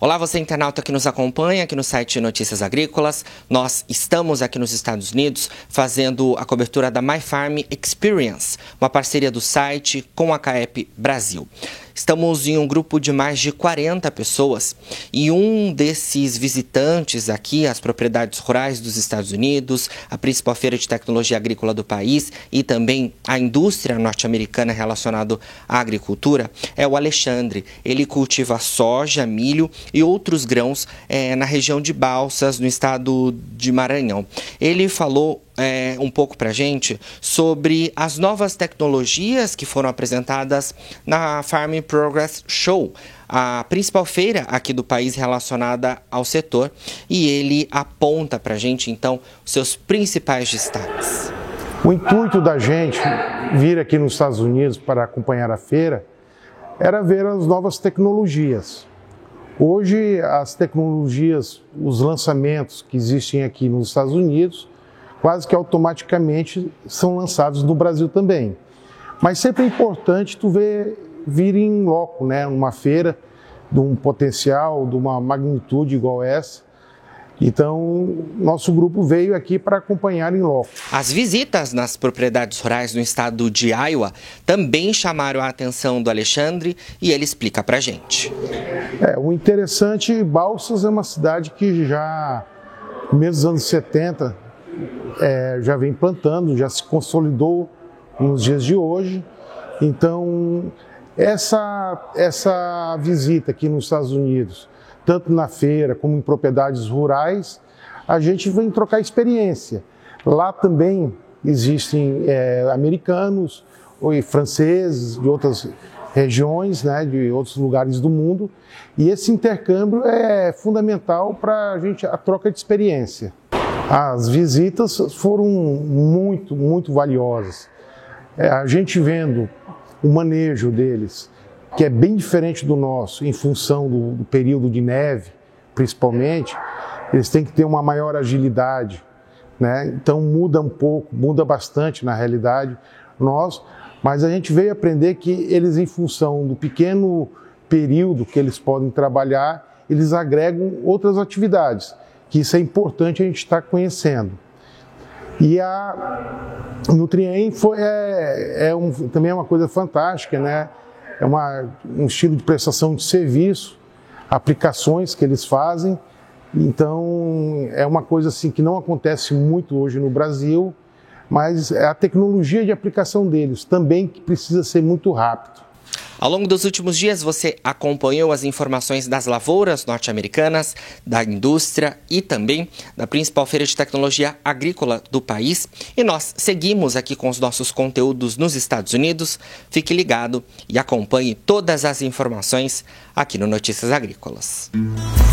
Olá, você internauta que nos acompanha aqui no site Notícias Agrícolas. Nós estamos aqui nos Estados Unidos fazendo a cobertura da My Farm Experience, uma parceria do site com a CAEP Brasil. Estamos em um grupo de mais de 40 pessoas e um desses visitantes aqui às propriedades rurais dos Estados Unidos, a principal feira de tecnologia agrícola do país e também a indústria norte-americana relacionada à agricultura é o Alexandre. Ele cultiva soja, milho e outros grãos é, na região de Balsas, no estado de Maranhão. Ele falou é, um pouco para a gente sobre as novas tecnologias que foram apresentadas na Farm Progress Show, a principal feira aqui do país relacionada ao setor, e ele aponta para a gente então seus principais destaques. O intuito da gente vir aqui nos Estados Unidos para acompanhar a feira era ver as novas tecnologias. Hoje, as tecnologias, os lançamentos que existem aqui nos Estados Unidos, quase que automaticamente são lançados no Brasil também. Mas sempre é importante tu ver vir em loco, né, uma feira de um potencial, de uma magnitude igual essa. Então, nosso grupo veio aqui para acompanhar em loco. As visitas nas propriedades rurais no estado de Iowa também chamaram a atenção do Alexandre e ele explica para gente. É, o interessante, Balsas é uma cidade que já, no meio dos anos 70, é, já vem plantando, já se consolidou nos dias de hoje. Então, essa, essa visita aqui nos Estados Unidos, tanto na feira como em propriedades rurais, a gente vem trocar experiência. Lá também existem é, americanos e franceses de outras regiões, né, de outros lugares do mundo, e esse intercâmbio é fundamental para a gente a troca de experiência. As visitas foram muito, muito valiosas. É, a gente vendo o manejo deles, que é bem diferente do nosso, em função do, do período de neve, principalmente, eles têm que ter uma maior agilidade, né? Então muda um pouco, muda bastante na realidade nós, mas a gente veio aprender que eles, em função do pequeno período que eles podem trabalhar, eles agregam outras atividades que isso é importante a gente estar tá conhecendo. E a Nutrien foi, é, é um, também é uma coisa fantástica, né? É uma, um estilo de prestação de serviço, aplicações que eles fazem. Então, é uma coisa assim que não acontece muito hoje no Brasil, mas é a tecnologia de aplicação deles também que precisa ser muito rápido. Ao longo dos últimos dias, você acompanhou as informações das lavouras norte-americanas, da indústria e também da principal feira de tecnologia agrícola do país. E nós seguimos aqui com os nossos conteúdos nos Estados Unidos. Fique ligado e acompanhe todas as informações aqui no Notícias Agrícolas. Música